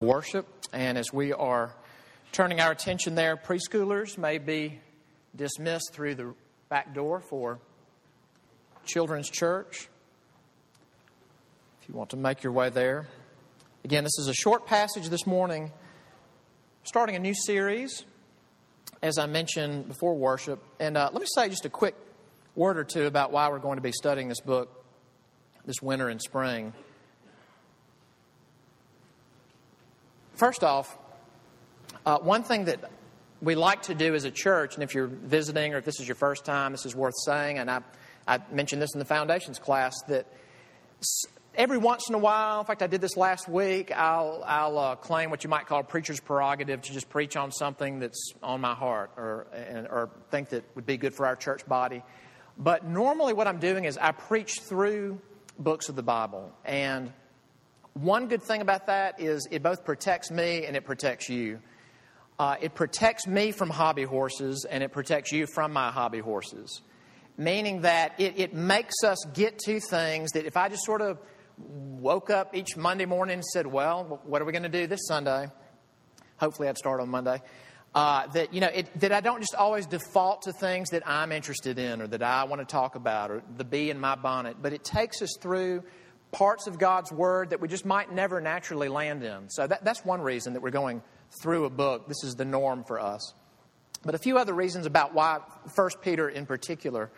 worship. And as we are turning our attention there, preschoolers may be dismissed through the back door for Children's Church. If you want to make your way there. Again, this is a short passage this morning, starting a new series, as I mentioned before worship. And uh, let me say just a quick word or two about why we're going to be studying this book this winter and spring. First off, uh, one thing that we like to do as a church, and if you're visiting or if this is your first time, this is worth saying, and I, I mentioned this in the foundations class, that every once in a while, in fact, I did this last week, I'll, I'll uh, claim what you might call a preacher's prerogative to just preach on something that's on my heart or, and, or think that would be good for our church body. But normally, what I'm doing is I preach through books of the Bible. And one good thing about that is it both protects me and it protects you. Uh, it protects me from hobby horses and it protects you from my hobby horses. Meaning that it, it makes us get to things that if I just sort of woke up each Monday morning and said, Well, what are we going to do this Sunday? Hopefully, I'd start on Monday. Uh, that you know it, that I don't just always default to things that I'm interested in or that I want to talk about or the bee in my bonnet, but it takes us through parts of God's Word that we just might never naturally land in. So that, that's one reason that we're going through a book. This is the norm for us. But a few other reasons about why 1 Peter in particular.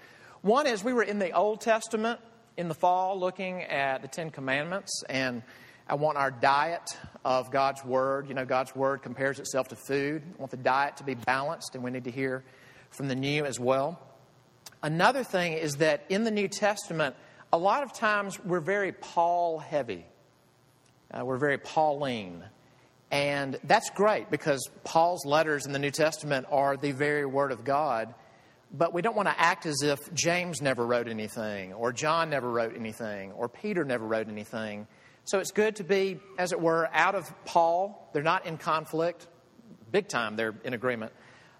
One is we were in the Old Testament in the fall looking at the Ten Commandments, and I want our diet of God's Word. You know, God's Word compares itself to food. I want the diet to be balanced, and we need to hear from the new as well. Another thing is that in the New Testament, a lot of times we're very Paul heavy. Uh, we're very Pauline. And that's great because Paul's letters in the New Testament are the very Word of God. But we don't want to act as if James never wrote anything, or John never wrote anything, or Peter never wrote anything. So it's good to be, as it were, out of Paul. They're not in conflict, big time, they're in agreement.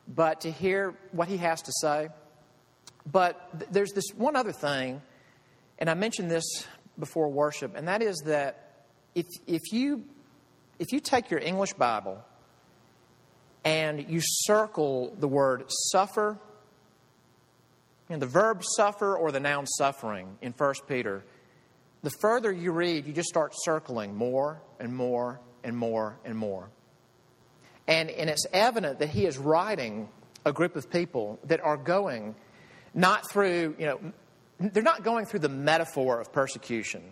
But to hear what he has to say. But th- there's this one other thing and I mentioned this before worship, and that is that if, if, you, if you take your English Bible and you circle the word suffer, you know, the verb suffer or the noun suffering in 1 Peter, the further you read, you just start circling more and more and more and more. And, and it's evident that he is writing a group of people that are going not through, you know, they're not going through the metaphor of persecution.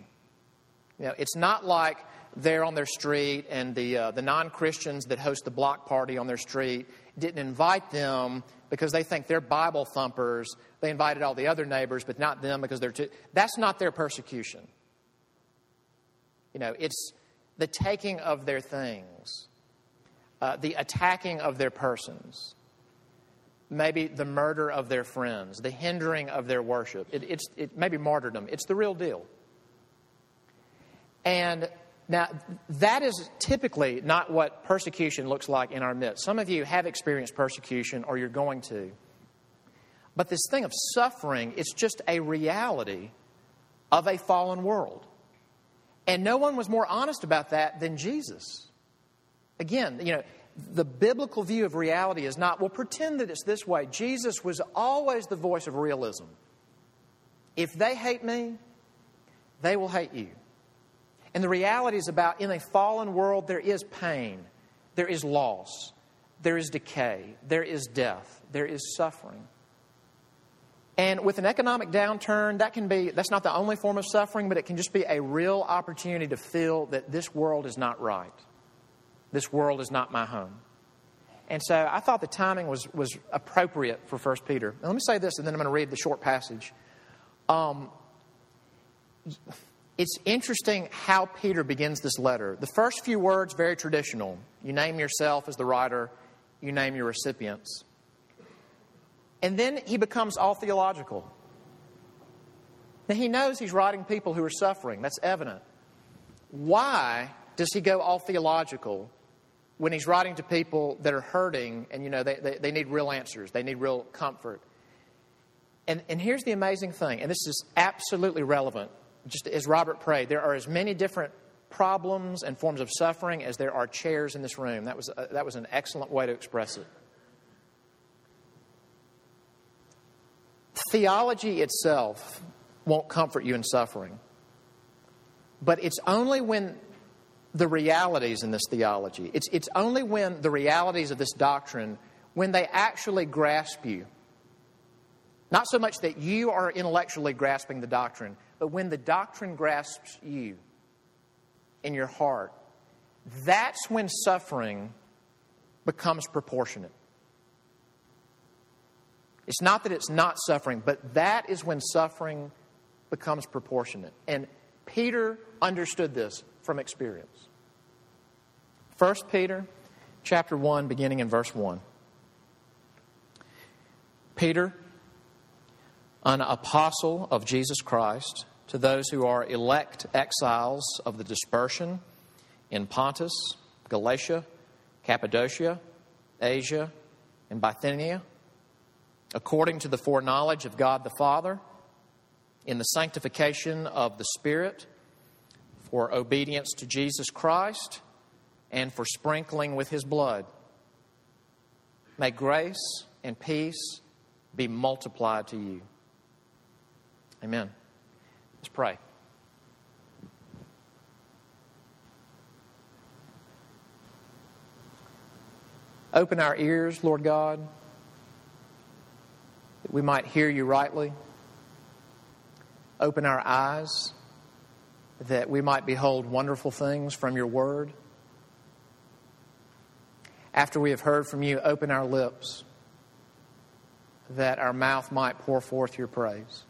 You know, it's not like they're on their street and the, uh, the non Christians that host the block party on their street didn't invite them because they think they're Bible thumpers. They invited all the other neighbors, but not them because they're too. That's not their persecution. You know, it's the taking of their things, uh, the attacking of their persons maybe the murder of their friends, the hindering of their worship. It, it's it maybe martyrdom. It's the real deal. And now, that is typically not what persecution looks like in our midst. Some of you have experienced persecution or you're going to. But this thing of suffering, it's just a reality of a fallen world. And no one was more honest about that than Jesus. Again, you know, the biblical view of reality is not, well, pretend that it's this way. Jesus was always the voice of realism. If they hate me, they will hate you. And the reality is about in a fallen world, there is pain, there is loss, there is decay, there is death, there is suffering. And with an economic downturn, that can be, that's not the only form of suffering, but it can just be a real opportunity to feel that this world is not right. This world is not my home. And so I thought the timing was, was appropriate for 1 Peter. Now, let me say this, and then I'm going to read the short passage. Um, it's interesting how Peter begins this letter. The first few words, very traditional. You name yourself as the writer, you name your recipients. And then he becomes all theological. Now, he knows he's writing people who are suffering. That's evident. Why does he go all theological when he's writing to people that are hurting and you know they, they, they, need real answers they need real comfort and, and here's the amazing thing and this is absolutely relevant just as robert prayed there are as many different problems and forms of suffering as there are chairs in this room. That was, that was an excellent way to express it. Theology itself won't comfort you in suffering. But it's only when the realities in this theology, it's, it's only when the realities of this doctrine, when they actually grasp you. Not so much that you are intellectually grasping the doctrine, but when the doctrine grasps you in your heart, that's when suffering becomes proportionate. It's not that it's not suffering, but that is when suffering becomes proportionate. And Peter understood this from experience. 1 Peter chapter 1 beginning in verse 1. Peter, an apostle of Jesus Christ, to those who are elect exiles of the dispersion in Pontus, Galatia, Cappadocia, Asia, and Bithynia according to the foreknowledge of God the Father, in the sanctification of the Spirit, for obedience to Jesus Christ, and for sprinkling with His blood. May grace and peace be multiplied to you. Amen. Let's pray. Open our ears, Lord God that we might hear you rightly. Open our eyes that we might behold wonderful things from your word. After we have heard from you, open our lips that our mouth might pour forth your praise.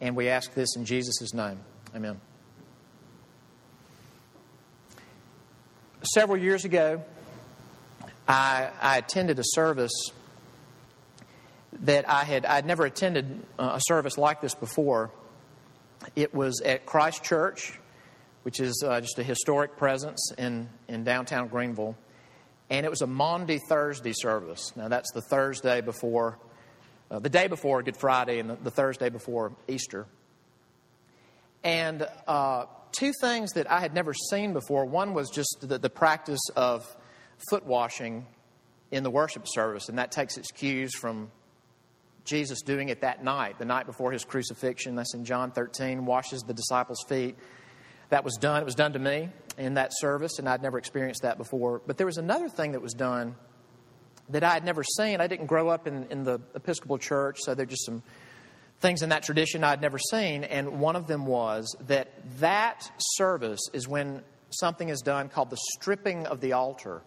And we ask this in Jesus' name. Amen. Several years ago, I, I attended a service that I had I'd never attended a service like this before. It was at Christ Church, which is uh, just a historic presence in, in downtown Greenville. And it was a Maundy Thursday service. Now, that's the Thursday before, uh, the day before Good Friday and the, the Thursday before Easter. And uh, two things that I had never seen before one was just the, the practice of foot washing in the worship service, and that takes its cues from Jesus doing it that night, the night before his crucifixion. That's in John 13, washes the disciples' feet. That was done. It was done to me in that service, and I'd never experienced that before. But there was another thing that was done that I had never seen. I didn't grow up in, in the Episcopal Church, so there are just some things in that tradition I'd never seen. And one of them was that that service is when something is done called the stripping of the altar.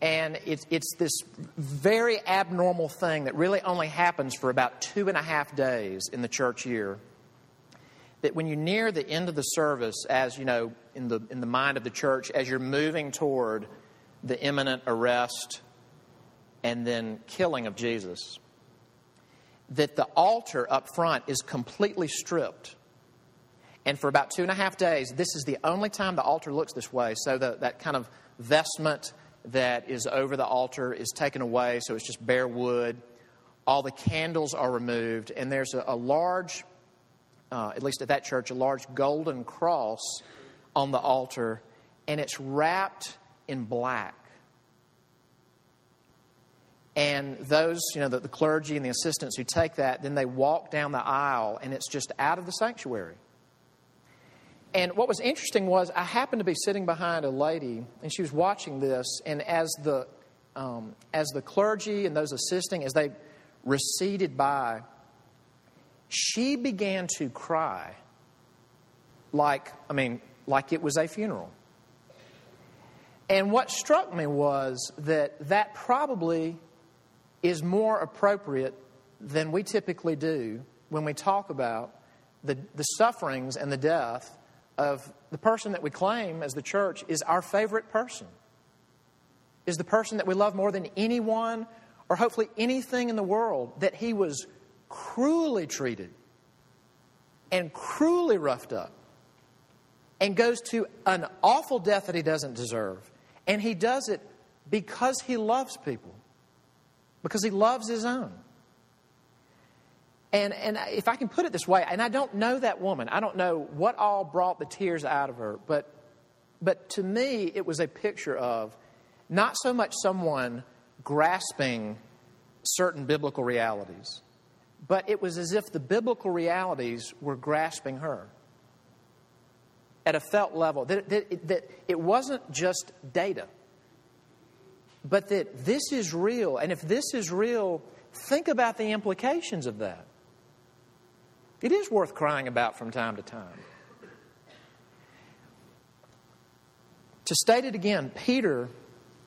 And it's, it's this very abnormal thing that really only happens for about two and a half days in the church year. That when you near the end of the service, as you know, in the, in the mind of the church, as you're moving toward the imminent arrest and then killing of Jesus, that the altar up front is completely stripped. And for about two and a half days, this is the only time the altar looks this way. So the, that kind of vestment that is over the altar is taken away, so it's just bare wood. All the candles are removed, and there's a, a large, uh, at least at that church, a large golden cross on the altar, and it's wrapped in black. And those, you know, the, the clergy and the assistants who take that, then they walk down the aisle, and it's just out of the sanctuary. And what was interesting was I happened to be sitting behind a lady, and she was watching this. And as the um, as the clergy and those assisting, as they receded by, she began to cry, like I mean, like it was a funeral. And what struck me was that that probably is more appropriate than we typically do when we talk about the, the sufferings and the death of the person that we claim as the church is our favorite person, is the person that we love more than anyone or hopefully anything in the world, that he was cruelly treated and cruelly roughed up and goes to an awful death that he doesn't deserve. And he does it because he loves people, because he loves his own. And, and if I can put it this way, and I don't know that woman, I don't know what all brought the tears out of her, but, but to me, it was a picture of not so much someone grasping certain biblical realities, but it was as if the biblical realities were grasping her at a felt level. That, that, that it wasn't just data, but that this is real. And if this is real, think about the implications of that. It is worth crying about from time to time. To state it again, Peter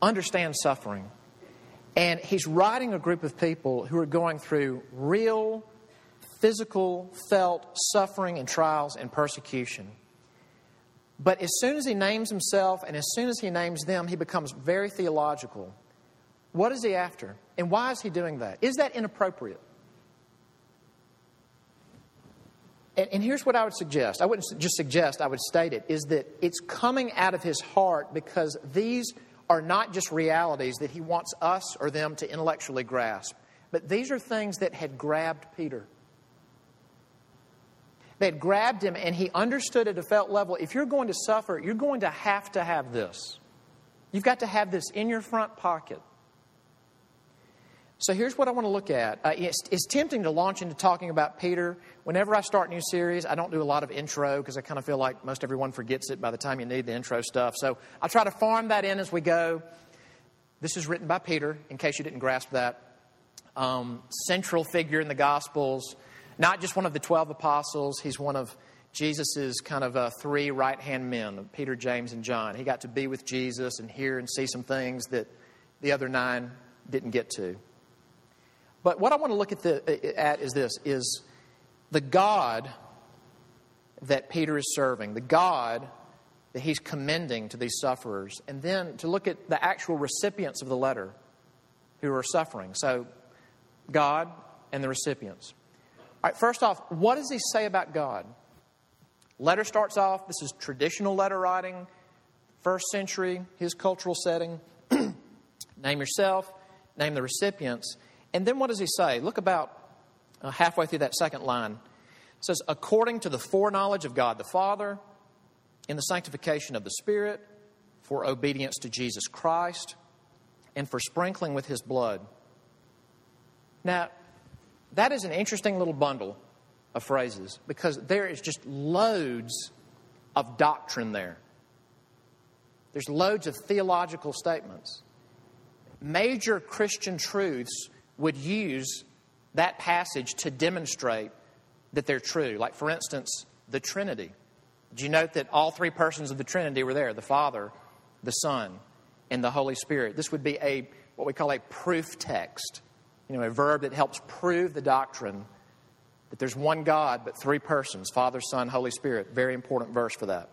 understands suffering. And he's writing a group of people who are going through real, physical, felt suffering and trials and persecution. But as soon as he names himself and as soon as he names them, he becomes very theological. What is he after? And why is he doing that? Is that inappropriate? And, and, here's what I would suggest I wouldn't just suggest, I would state it is that it's coming out of his heart because these are not just realities that he wants us or them to intellectually grasp, but these are things that had grabbed Peter. They had grabbed him, and he understood at a felt level if you're going to suffer, you're going to have to have this. You've got to have this in your front pocket. So here's what I want to look at. Uh, it's, it's, tempting to launch into talking about Peter. Whenever I start a new series, I don't do a lot of intro because I kind of feel like most everyone forgets it by the time you need the intro stuff. So I'll try to farm that in as we go. This is written by Peter, in case you didn't grasp that. Um, central figure in the Gospels, not just one of the 12 apostles, he's one of Jesus' kind of uh, three right hand men, Peter, James, and John. He got to be with Jesus and hear and see some things that the other nine didn't get to. But what I want to look at, the, at is this is the God that Peter is serving, the God that he's commending to these sufferers, and then to look at the actual recipients of the letter who are suffering. So, God and the recipients. All right, first off, what does he say about God? Letter starts off, this is traditional letter writing, first century, his cultural setting. name yourself, name the recipients. And then what does he say? Look about uh, halfway through that second line. It says, according to the foreknowledge of God the Father, in the sanctification of the Spirit, for obedience to Jesus Christ, and for sprinkling with his blood. Now, that is an interesting little bundle of phrases because there is just loads of doctrine there. There's loads of theological statements. Major Christian truths would use that passage to demonstrate that they're true. Like, for instance, the Trinity. Did you note that all three persons of the Trinity were there the Father, the Son, and the Holy Spirit? This would be a what we call a proof text, you know, a verb that helps prove the doctrine that there's one God, but three persons Father, Son, Holy Spirit. Very important verse for that.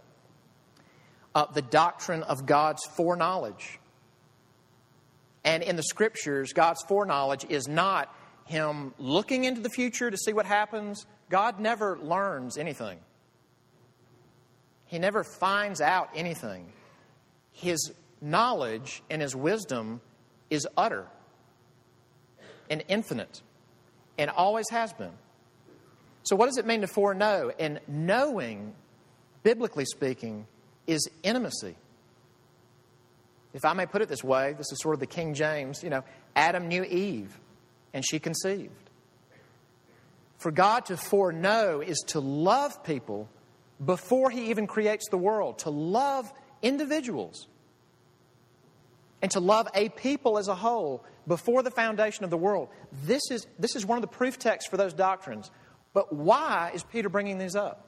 Uh, the doctrine of God's foreknowledge. And in the scriptures, God's foreknowledge is not Him looking into the future to see what happens. God never learns anything, He never finds out anything. His knowledge and His wisdom is utter and infinite and always has been. So, what does it mean to foreknow? And knowing, biblically speaking, is intimacy if I may put it this way, this is sort of the King James, you know, Adam knew Eve and she conceived. For God to foreknow is to love people before He even creates the world, to love individuals, and to love a people as a whole before the foundation of the world. This is, this is one of the proof texts for those doctrines. But why is Peter bringing these up?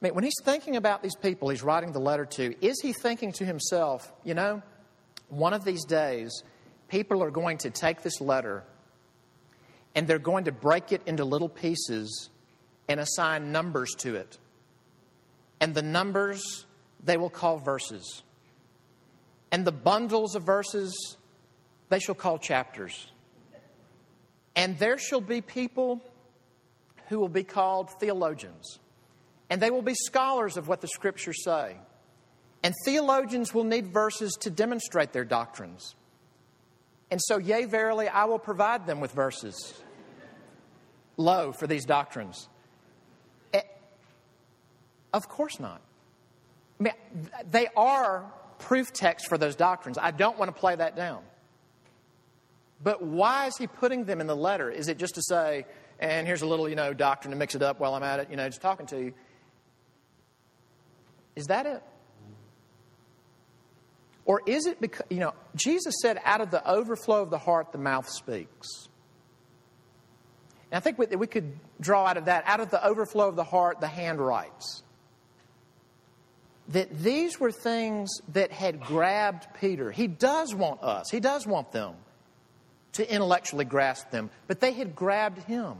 I mean, when he's thinking about these people he's writing the letter to, is he thinking to himself, you know, one of these days, people are going to take this letter and they're going to break it into little pieces and assign numbers to it. And the numbers they will call verses. And the bundles of verses they shall call chapters. And there shall be people who will be called theologians and they will be scholars of what the scriptures say. And theologians will need verses to demonstrate their doctrines. And so, yea, verily, I will provide them with verses. Lo, for these doctrines? Eh, of course not. I mean, they are proof text for those doctrines. I don't want to play that down. But why is he putting them in the letter? Is it just to say, and here's a little, you know, doctrine to mix it up while I'm at it, you know, just talking to you? Is that it? Or is it because, you know, Jesus said, out of the overflow of the heart, the mouth speaks. And I think we could draw out of that, out of the overflow of the heart, the hand writes. That these were things that had grabbed Peter. He does want us, he does want them to intellectually grasp them, but they had grabbed him.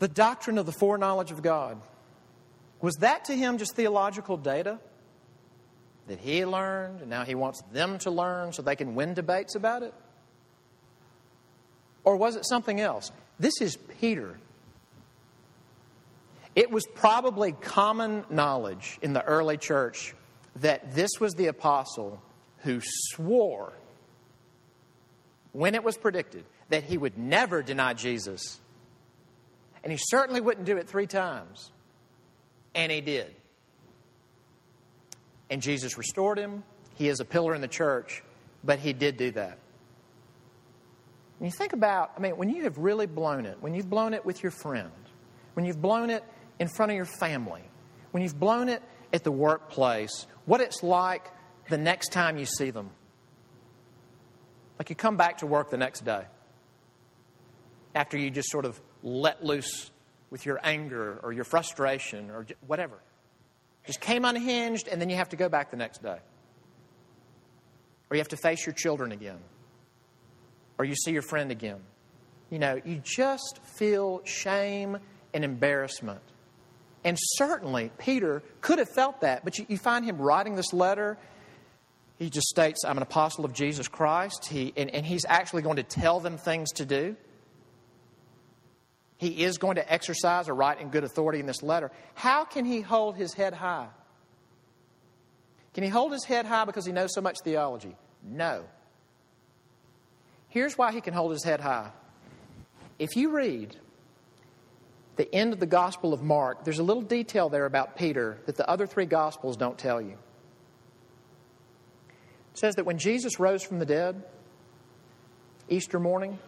The doctrine of the foreknowledge of God. Was that to him just theological data that he learned and now he wants them to learn so they can win debates about it? Or was it something else? This is Peter. It was probably common knowledge in the early church that this was the apostle who swore when it was predicted that he would never deny Jesus. And he certainly wouldn't do it three times. And he did. And Jesus restored him. He is a pillar in the church, but he did do that. When you think about, I mean, when you have really blown it, when you've blown it with your friend, when you've blown it in front of your family, when you've blown it at the workplace, what it's like the next time you see them. Like you come back to work the next day after you just sort of let loose with your anger or your frustration or whatever. Just came unhinged and then you have to go back the next day. Or you have to face your children again. Or you see your friend again. You know, you just feel shame and embarrassment. And certainly, Peter could have felt that, but you, you find him writing this letter he just states, I'm an apostle of Jesus Christ. He, and, and he's actually going to tell them things to do. He is going to exercise a right and good authority in this letter. How can he hold his head high? Can he hold his head high because he knows so much theology? No. Here's why he can hold his head high. If you read the end of the Gospel of Mark, there's a little detail there about Peter that the other three Gospels don't tell you It says that when Jesus rose from the dead, Easter morning,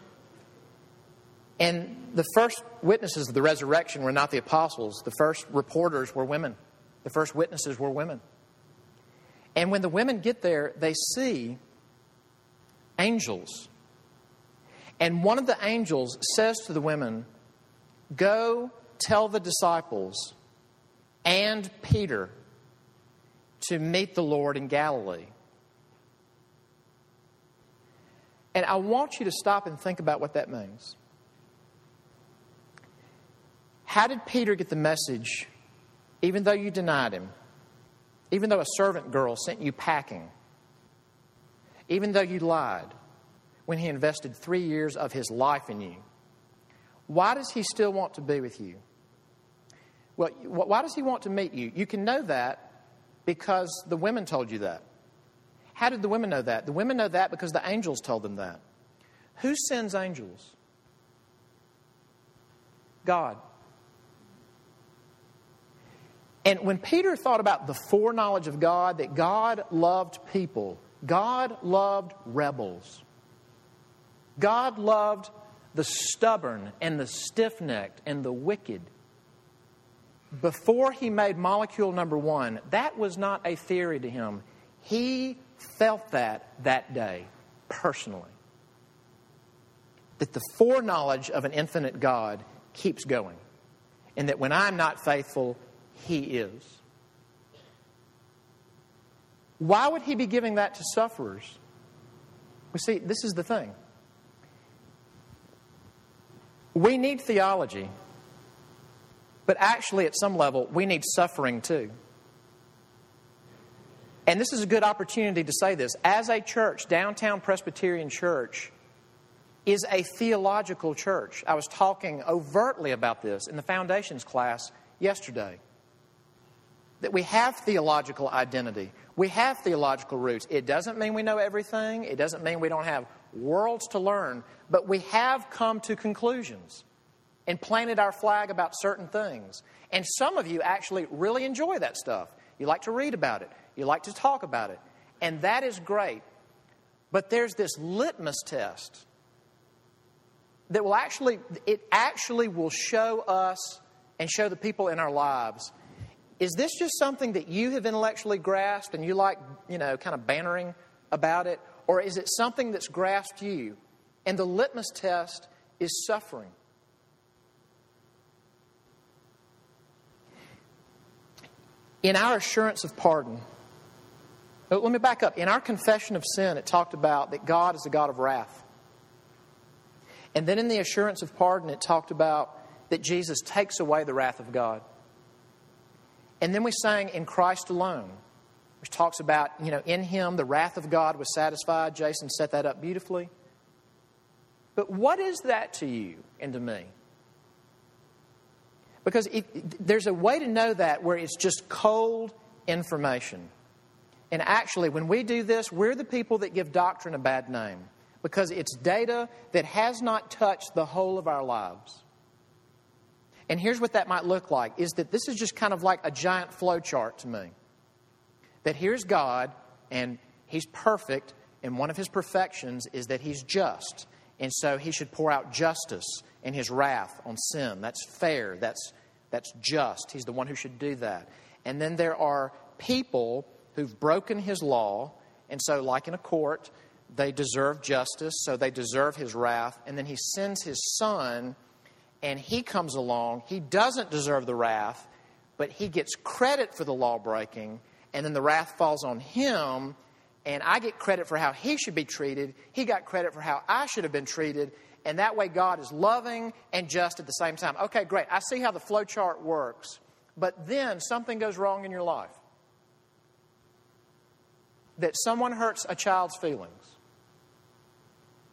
and the first witnesses of the resurrection were not the apostles, the first reporters were women, the first witnesses were women. And when the women get there, they see angels. And one of the angels says to the women, Go tell the disciples and Peter to meet the Lord in Galilee. And I want you to stop and think about what that means. How did Peter get the message, even though you denied him? Even though a servant girl sent you packing? Even though you lied when he invested three years of his life in you? Why does he still want to be with you? Well, why does he want to meet you? You can know that because the women told you that. How did the women know that? The women know that because the angels told them that. Who sends angels? God. And when Peter thought about the foreknowledge of God, that God loved people, God loved rebels, God loved the stubborn and the stiff necked and the wicked. Before he made molecule number one, that was not a theory to him. He felt that that day personally. That the foreknowledge of an infinite God keeps going, and that when I'm not faithful, He is. Why would He be giving that to sufferers? We see, this is the thing. We need theology, but actually, at some level, we need suffering too. And this is a good opportunity to say this. As a church, Downtown Presbyterian Church is a theological church. I was talking overtly about this in the foundations class yesterday. That we have theological identity, we have theological roots. It doesn't mean we know everything, it doesn't mean we don't have worlds to learn, but we have come to conclusions. and planted our flag about certain things. And some of you actually really enjoy that stuff. You like to read about it, you like to talk about it. And that is great. But there's this litmus test that will actually, it actually will show us and show the people in our lives. Is this just something that you have intellectually grasped and you like, you know, kind of bantering about it? Or is it something that's grasped you? And the litmus test is suffering. In our assurance of pardon, oh, let me back up. In our confession of sin, it talked about that God is a God of wrath. And then in the assurance of pardon, it talked about that Jesus takes away the wrath of God. And then we sang in Christ alone, which talks about, you know, in him the wrath of God was satisfied. Jason set that up beautifully. But what is that to you and to me? Because it, there's a way to know that where it's just cold information. And actually, when we do this, we're the people that give doctrine a bad name because it's data that has not touched the whole of our lives. And here's what that might look like is that this is just kind of like a giant flow chart to me. That here's God, and He's perfect, and one of His perfections is that He's just. And so He should pour out justice and His wrath on sin. That's fair, that's, that's just. He's the one who should do that. And then there are people who've broken His law, and so, like in a court, they deserve justice, so they deserve His wrath. And then He sends His Son and he comes along. He doesn't deserve the wrath, but he gets credit for the law breaking, and then the wrath falls on him, and I get credit for how he should be treated. He got credit for how I should have been treated, and that way God is loving and just at the same time. Okay, great. I see how the flow chart works, but then something goes wrong in your life. That someone hurts a child's feelings,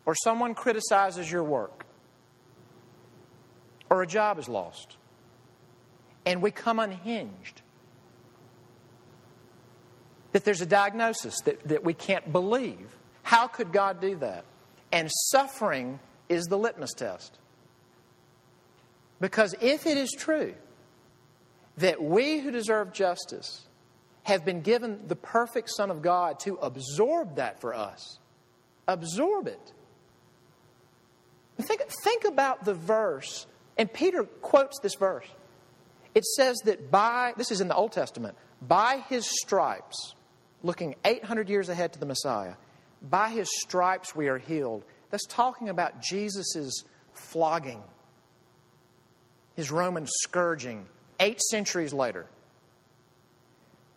or someone criticizes your work or a job is lost. And we come unhinged. That there's a diagnosis that, that we can't believe. How could God do that? And suffering is the litmus test. Because if it is true that we who deserve justice have been given the perfect Son of God to absorb that for us, absorb it. Think, think about the verse and Peter quotes this verse. It says that by, this is in the Old Testament, by his stripes, looking 800 years ahead to the Messiah, by his stripes we are healed. That's talking about Jesus' flogging, his Roman scourging, eight centuries later.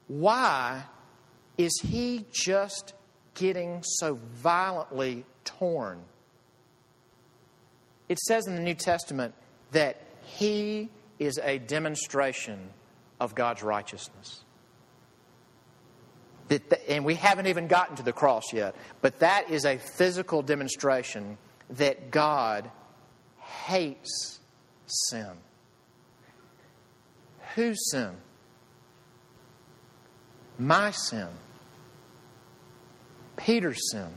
Why is he just getting so violently torn? It says in the New Testament that he is a demonstration of God's righteousness. And we haven't even gotten to the cross yet, but that is a physical demonstration that God hates sin. Whose sin? My sin. Peter's sin.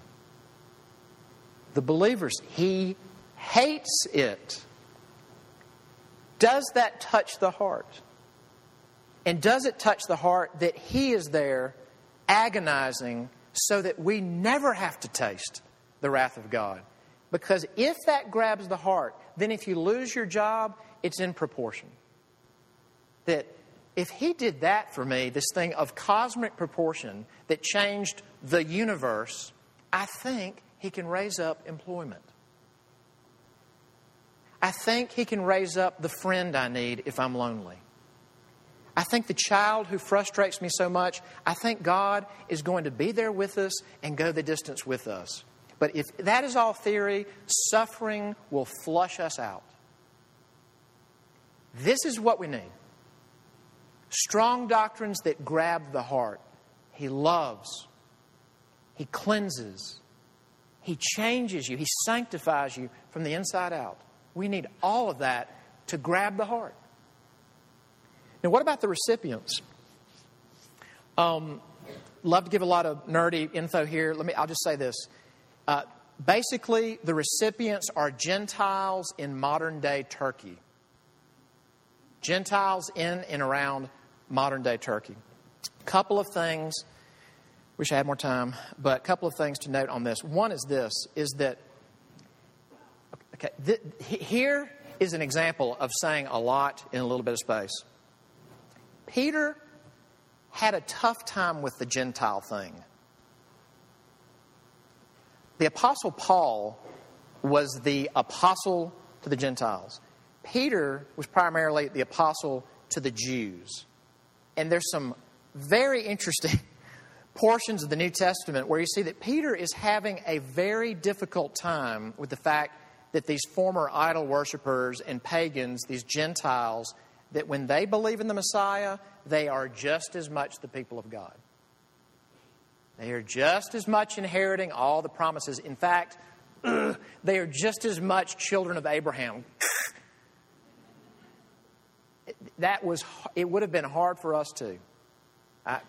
The believer's. He hates it. Does that touch the heart? And does it touch the heart that He is there agonizing so that we never have to taste the wrath of God? Because if that grabs the heart, then if you lose your job, it's in proportion. That if He did that for me, this thing of cosmic proportion that changed the universe, I think He can raise up employment. I think He can raise up the friend I need if I'm lonely. I think the child who frustrates me so much, I think God is going to be there with us and go the distance with us. But if that is all theory, suffering will flush us out. This is what we need strong doctrines that grab the heart. He loves, He cleanses, He changes you, He sanctifies you from the inside out. We need all of that to grab the heart. Now, what about the recipients? Um, love to give a lot of nerdy info here. Let me. I'll just say this. Uh, basically, the recipients are Gentiles in modern day Turkey. Gentiles in and around modern day Turkey. Couple of things, wish I had more time, but a couple of things to note on this. One is this is that okay, th- here is an example of saying a lot in a little bit of space. Peter had a tough time with the Gentile thing. The Apostle Paul was the apostle to the Gentiles. Peter was primarily the apostle to the Jews. And there's some very interesting portions of the New Testament where you see that Peter is having a very difficult time with the fact that these former idol worshippers and pagans, these Gentiles, that when they believe in the Messiah, they are just as much the people of God. They are just as much inheriting all the promises. In fact, they are just as much children of Abraham. that was, it would have been hard for us too. I,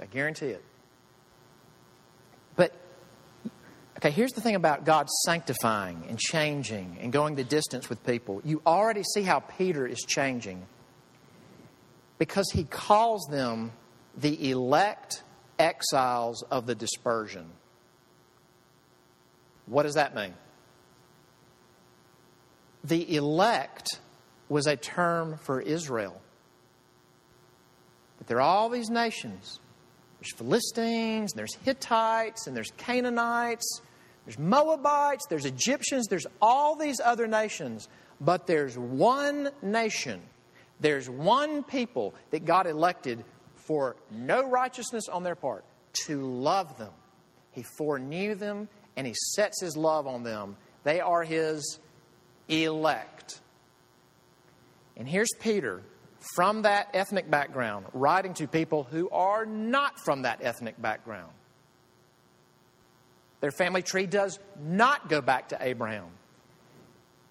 I guarantee it. But, okay, here's the thing about God sanctifying and changing and going the distance with people. You already see how Peter is changing because he calls them the elect exiles of the dispersion. What does that mean? The elect was a term for Israel. But there are all these nations. There's Philistines, there's Hittites, and there's Canaanites, there's Moabites, there's Egyptians, there's all these other nations. But there's one nation, there's one people that God elected for no righteousness on their part to love them. He foreknew them and He sets His love on them. They are His elect. And here's Peter from that ethnic background writing to people who are not from that ethnic background. Their family tree does not go back to Abraham.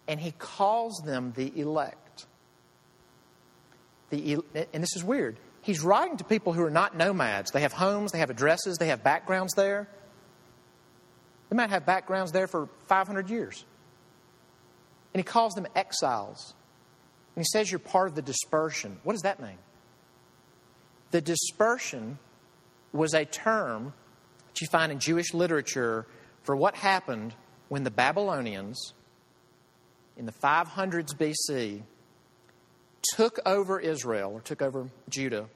And he calls them the elect. The, and this is weird. He's writing to people who are not nomads. They have homes, they have addresses, they have backgrounds there. They might have backgrounds there for 500 years. And he calls them exiles. And he says you're part of the dispersion. What does that mean? The dispersion was a term you find in Jewish literature for what happened when the Babylonians in the 500s BC took over Israel or took over Judah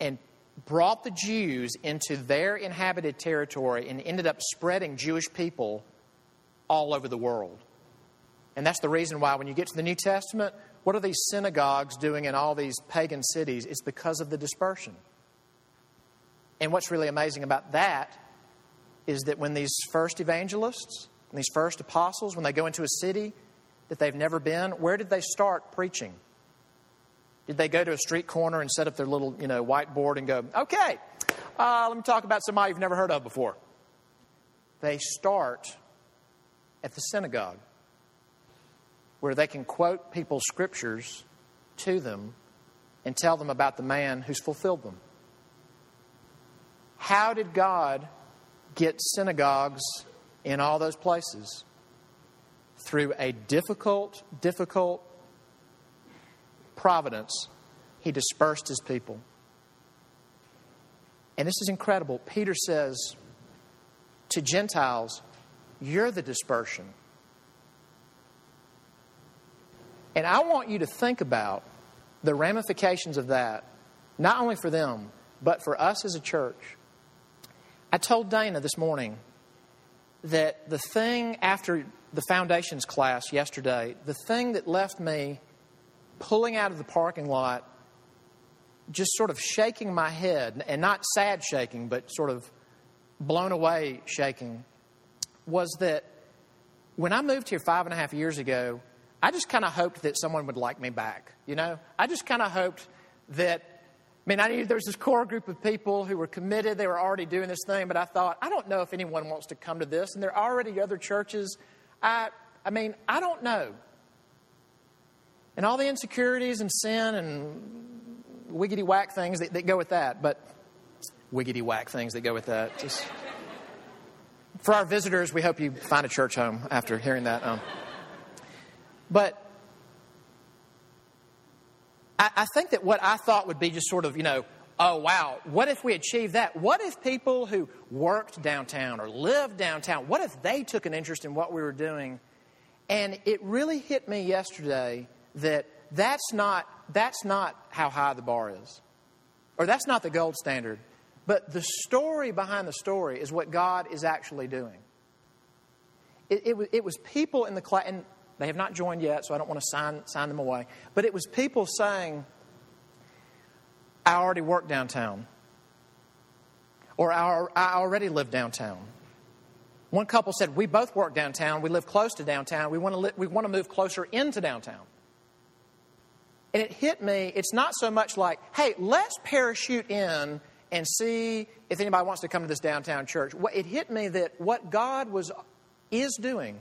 and brought the Jews into their inhabited territory and ended up spreading Jewish people all over the world. And that's the reason why, when you get to the New Testament, what are these synagogues doing in all these pagan cities? It's because of the dispersion. And what's really amazing about that is that when these first evangelists, these first apostles, when they go into a city that they've never been, where did they start preaching? Did they go to a street corner and set up their little, you know, whiteboard and go, okay, uh, let me talk about somebody you've never heard of before? They start at the synagogue where they can quote people's scriptures to them and tell them about the man who's fulfilled them. How did God get synagogues in all those places? Through a difficult, difficult providence, he dispersed his people. And this is incredible. Peter says to Gentiles, You're the dispersion. And I want you to think about the ramifications of that, not only for them, but for us as a church. I told Dana this morning that the thing after the foundations class yesterday, the thing that left me pulling out of the parking lot, just sort of shaking my head, and not sad shaking, but sort of blown away shaking, was that when I moved here five and a half years ago, I just kind of hoped that someone would like me back. You know, I just kind of hoped that. I mean, I knew there was this core group of people who were committed. They were already doing this thing, but I thought, I don't know if anyone wants to come to this. And there are already other churches. I, I mean, I don't know and all the insecurities and sin and wiggity whack things that, that go with that. But wiggity whack things that go with that. Just for our visitors, we hope you find a church home after hearing that. Um, but I think that what I thought would be just sort of, you know, oh, wow, what if we achieved that? What if people who worked downtown or lived downtown, what if they took an interest in what we were doing? And it really hit me yesterday that that's not, that's not how high the bar is, or that's not the gold standard. But the story behind the story is what God is actually doing. It, it, was, it was people in the class, and they have not joined yet, so I don't want to sign, sign them away. But it was people saying, I already work downtown. Or I, already live downtown. One couple said, We both work downtown. We live close to downtown. We want to, li- we want to move closer into downtown. And it hit me, it's not so much like, hey, let's parachute in and see if anybody wants to come to this downtown church. It hit me that what God was, is doing,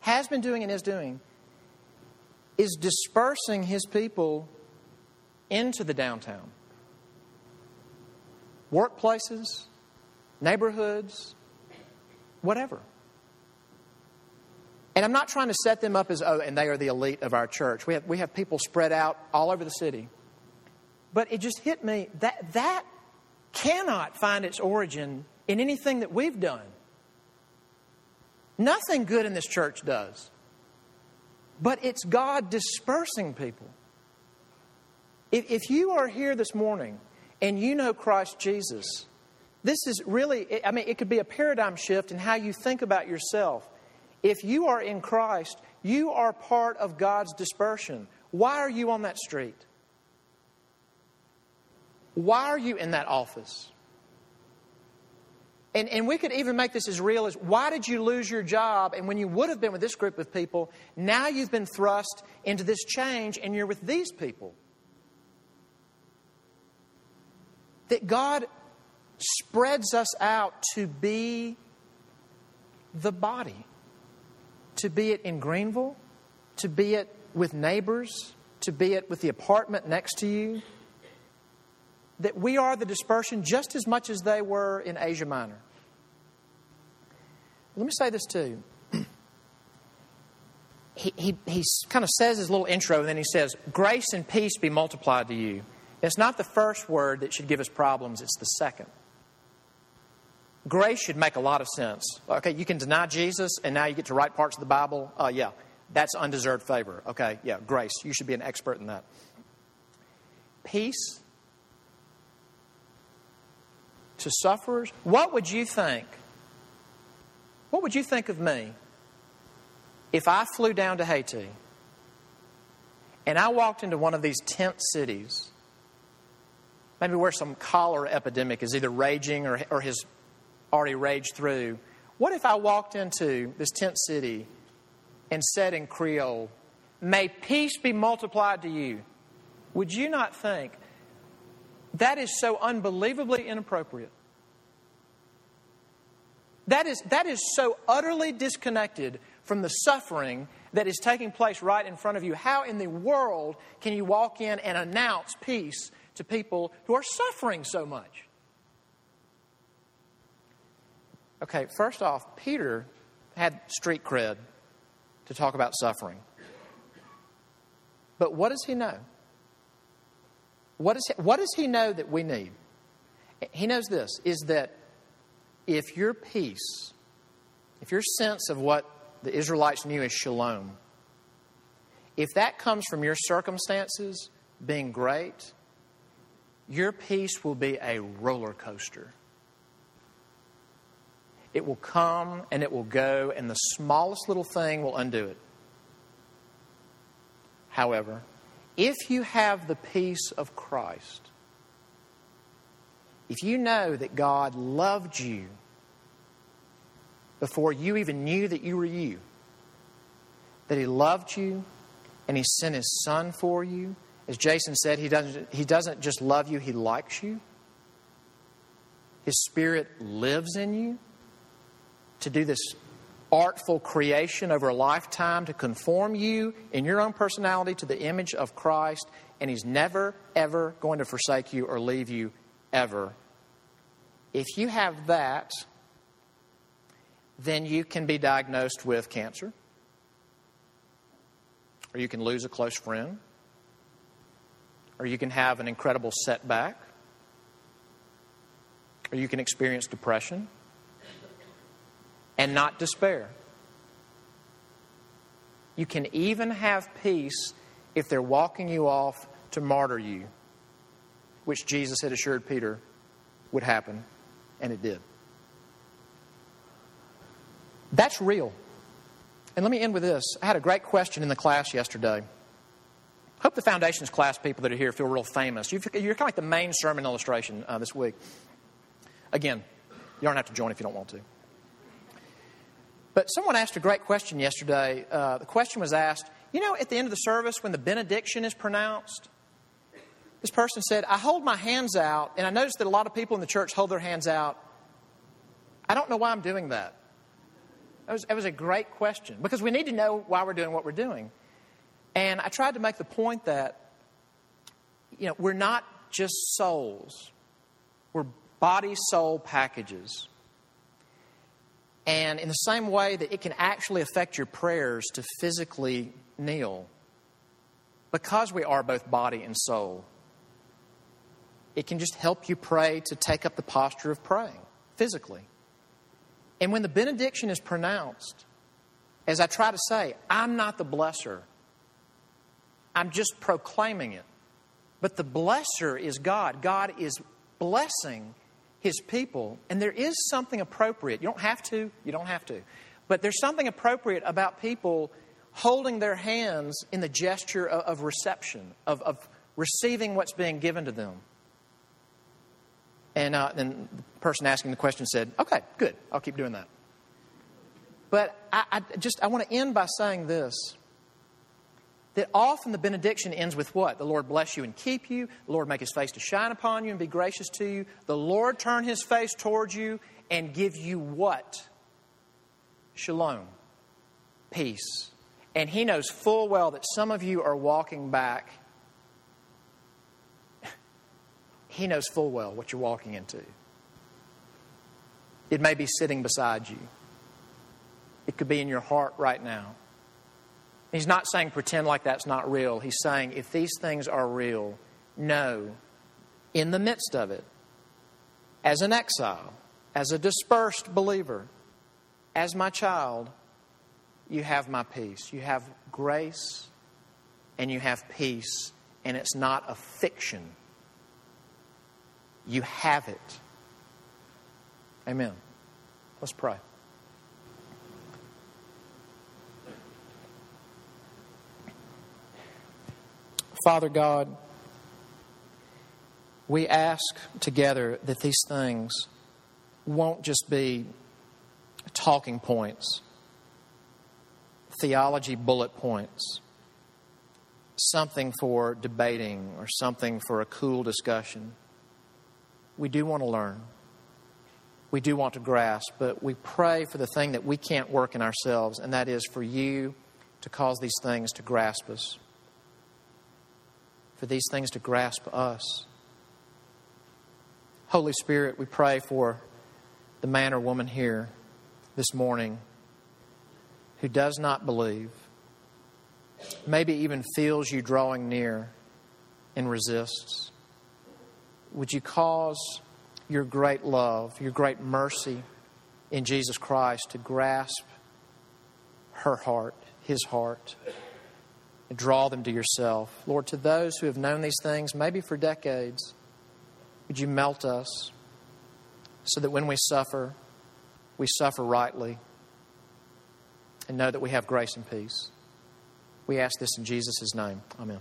has been doing, and is doing, is dispersing His people into the downtown. Workplaces, neighborhoods, whatever. And I'm not trying to set them up as, oh, and they are the elite of our church. We have, we have people spread out all over the city. But it just hit me that that cannot find its origin in anything that we've done. Nothing good in this church does. But it's God dispersing people. If, if you are here this morning and you know Christ Jesus, this is really, I mean, it could be a paradigm shift in how you think about yourself. If you are in Christ, you are part of God's dispersion. Why are you on that street? Why are you in that office? And, and we could even make this as real as why did you lose your job? And when you would have been with this group of people, now you've been thrust into this change and you're with these people. that God spreads us out to be the body, to be it in Greenville, to be it with neighbors, to be it with the apartment next to you. That we are the dispersion just as much as they were in Asia Minor. Let me say this too. he, he, he kind of says his little intro, and then he says, Grace and peace be multiplied to you. It's not the first word that should give us problems, it's the second. Grace should make a lot of sense. Okay, you can deny Jesus and now you get to write parts of the Bible. Uh, yeah, that's undeserved favor. Okay, yeah, grace. You should be an expert in that. Peace to sufferers. What would you think? What would you think of me if I flew down to Haiti and I walked into one of these tent cities maybe where some cholera epidemic is either raging or, or has already raged through. What if I walked into this tent city and said in Creole, May peace be multiplied to you? Would you not think that is so unbelievably inappropriate? That is, that is so utterly disconnected from the suffering that is taking place right in front of you. How in the world can you walk in and announce peace to people who are suffering so much. Okay, first off, Peter had street cred to talk about suffering. But what does he know? What, is what does he know that we need? He knows this is that if your peace, if your sense of what the Israelites knew as shalom, if that comes from your circumstances being great, your peace will be a roller coaster. It will come and it will go, and the smallest little thing will undo it. However, if you have the peace of Christ, if you know that God loved you before you even knew that you were you, that He loved you and He sent His Son for you, as Jason said, he doesn't, he doesn't just love you, he likes you. His Spirit lives in you to do this artful creation over a lifetime to conform you in your own personality to the image of Christ, and He's never, ever going to forsake you or leave you ever. If you have that, then you can be diagnosed with cancer, or you can lose a close friend, or you can have an incredible setback, or you can experience depression and not despair. You can even have peace if they're walking you off to martyr you, which Jesus had assured Peter would happen, and it did. That's real. And let me end with this. I had a great question in the class yesterday. I Hope the foundations class people that are here feel real famous. you are kind of like the main sermon illustration uh, this week. Again, you don't have to join if you don't want to. But someone asked a great question yesterday. Uh, the question was asked, you know, at the end of the service when the benediction is pronounced, this person said, I hold my hands out, and I notice that a lot of people in the church hold their hands out. I don't know why I'm doing that. It was, it was a great question because we need to know why we're doing what we're doing. And I tried to make the point that, you know, we're not just souls, we're body soul packages. And in the same way that it can actually affect your prayers to physically kneel, because we are both body and soul, it can just help you pray to take up the posture of praying physically. And when the benediction is pronounced, as I try to say, I'm not the blesser. I'm just proclaiming it. But the blesser is God. God is blessing his people. And there is something appropriate. You don't have to, you don't have to. But there's something appropriate about people holding their hands in the gesture of, of reception, of, of receiving what's being given to them. And uh, then the person asking the question said, Okay, good, I'll keep doing that. But I, I just I want to end by saying this that often the benediction ends with what? The Lord bless you and keep you. The Lord make his face to shine upon you and be gracious to you. The Lord turn his face towards you and give you what? Shalom, peace. And he knows full well that some of you are walking back he knows full well what you're walking into. It may be sitting beside you, it could be in your heart right now. He's not saying pretend like that's not real. He's saying if these things are real, know in the midst of it, as an exile, as a dispersed believer, as my child, you have my peace. You have grace and you have peace, and it's not a fiction. You have it. Amen. Let's pray. Father God, we ask together that these things won't just be talking points, theology bullet points, something for debating or something for a cool discussion we do want to learn. We do want to grasp, but we pray for the thing that we can't work in ourselves, and that is for you to cause these things to grasp us, for these things to grasp us. Holy Spirit, we pray for the man or woman here this morning who does not believe, maybe even feels you drawing near and resists would you cause your great love, your great mercy in Jesus Christ to grasp her heart, his heart, and draw them to yourself? Lord, to those who have known these things, maybe for decades, would you melt us so that when we suffer, we suffer rightly and know that we have grace and peace? We ask this in Jesus' name. Amen.